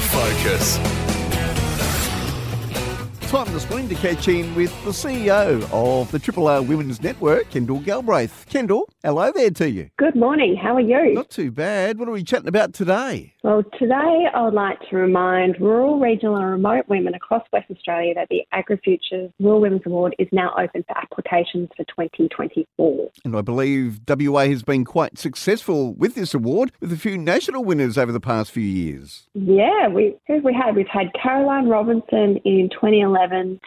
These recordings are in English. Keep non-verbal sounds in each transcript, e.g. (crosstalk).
Focus. Time this morning to catch in with the CEO of the Triple R Women's Network, Kendall Galbraith. Kendall, hello there to you. Good morning. How are you? Not too bad. What are we chatting about today? Well, today I would like to remind rural, regional, and remote women across West Australia that the AgriFutures Rural Women's Award is now open for applications for 2024. And I believe WA has been quite successful with this award, with a few national winners over the past few years. Yeah, we who have we had? We've had Caroline Robinson in 2011,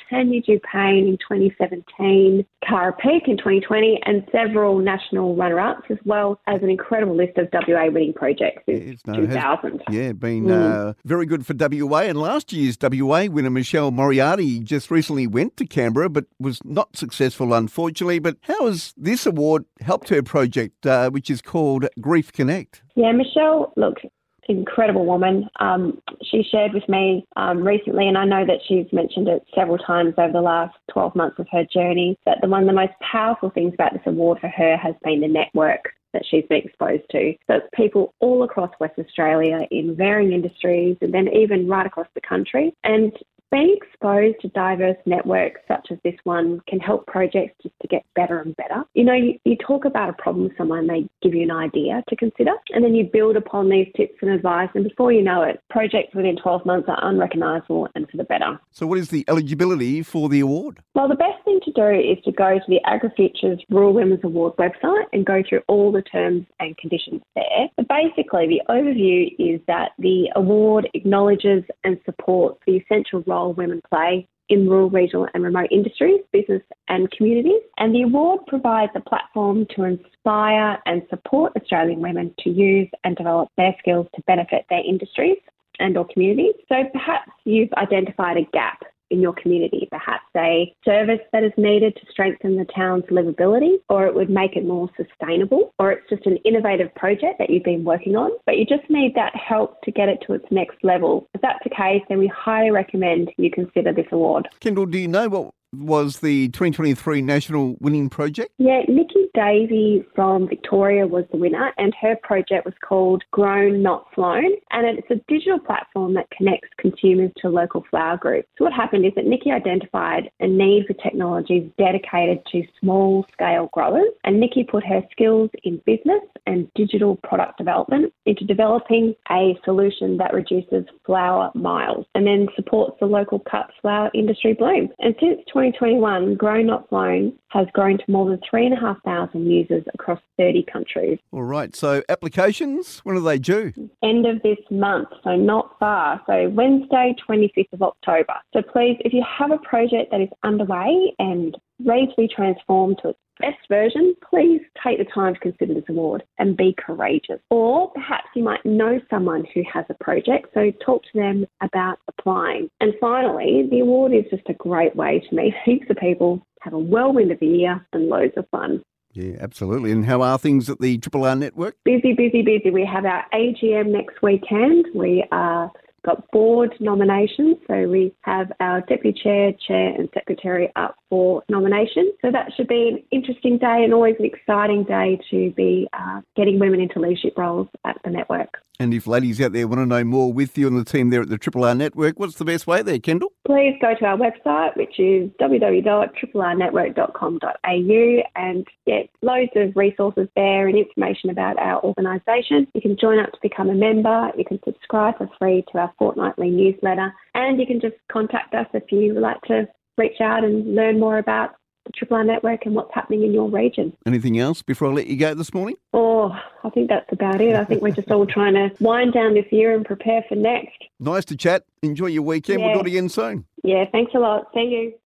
Tanya Dupagne in 2017, Cara Peak in 2020, and several national runner-ups, as well as an incredible list of WA winning projects since It's no- has- 2000. Yeah, been Mm. uh, very good for WA. And last year's WA winner, Michelle Moriarty, just recently went to Canberra, but was not successful, unfortunately. But how has this award helped her project, uh, which is called Grief Connect? Yeah, Michelle, look, incredible woman. Um, she shared with me um, recently, and I know that she's mentioned it several times over the last 12 months of her journey, that the, one of the most powerful things about this award for her has been the network that she's been exposed to. So it's people all across West Australia in varying industries and then even right across the country. And being exposed to diverse networks such as this one can help projects just to get better and better. You know, you, you talk about a problem with someone, they give you an idea to consider, and then you build upon these tips and advice, and before you know it, projects within 12 months are unrecognisable and for the better. So, what is the eligibility for the award? Well, the best thing to do is to go to the AgriFutures Rural Women's Award website and go through all the terms and conditions there. But basically, the overview is that the award acknowledges and supports the essential role women play in rural, regional, and remote industries, business, and communities. And the award provides a platform to inspire and support Australian women to use and develop their skills to benefit their industries and or communities. So perhaps you've identified a gap in your community, perhaps a service that is needed to strengthen the town's livability, or it would make it more sustainable, or it's just an innovative project that you've been working on, but you just need that help to get it to its next level. If that's the case, then we highly recommend you consider this award. Kendall, do you know what was the 2023 national winning project? Yeah, Nikki Davey from Victoria was the winner, and her project was called Grown Not Flown, and it's a digital platform that connects consumers to local flower groups. So what happened is that Nikki identified a need for technologies dedicated to small scale growers, and Nikki put her skills in business and digital product development into developing a solution that reduces flower miles and then supports the local cut flower industry bloom. And since 2021, Grown Not Flown has grown to more than 3,500 users across 30 countries. All right, so applications, when are they due? End of this month, so not far. So Wednesday, 25th of October. So please, if you have a project that is underway and ready to be transformed to its best version, please take the time to consider this award and be courageous. Or perhaps you might know someone who has a project, so talk to them about applying. And finally, the award is just a great way to meet heaps of people, have a whirlwind of a year, and loads of fun. Yeah, absolutely. And how are things at the Triple R network? Busy, busy, busy. We have our AGM next weekend. We are got board nominations, so we have our deputy chair, chair, and secretary up for nomination. So that should be an interesting day and always an exciting day to be uh, getting women into leadership roles at the network. And if ladies out there want to know more with you and the team there at the Triple R network, what's the best way there, Kendall? Please go to our website, which is www.triplernetwork.com.au, and get loads of resources there and information about our organisation. You can join up to become a member. You can subscribe for free to our fortnightly newsletter, and you can just contact us if you would like to reach out and learn more about Triple R Network and what's happening in your region. Anything else before I let you go this morning? Oh, I think that's about it. I think we're just all (laughs) trying to wind down this year and prepare for next. Nice to chat. Enjoy your weekend. We'll Yeah. do it again soon. Yeah, thanks a lot. See you.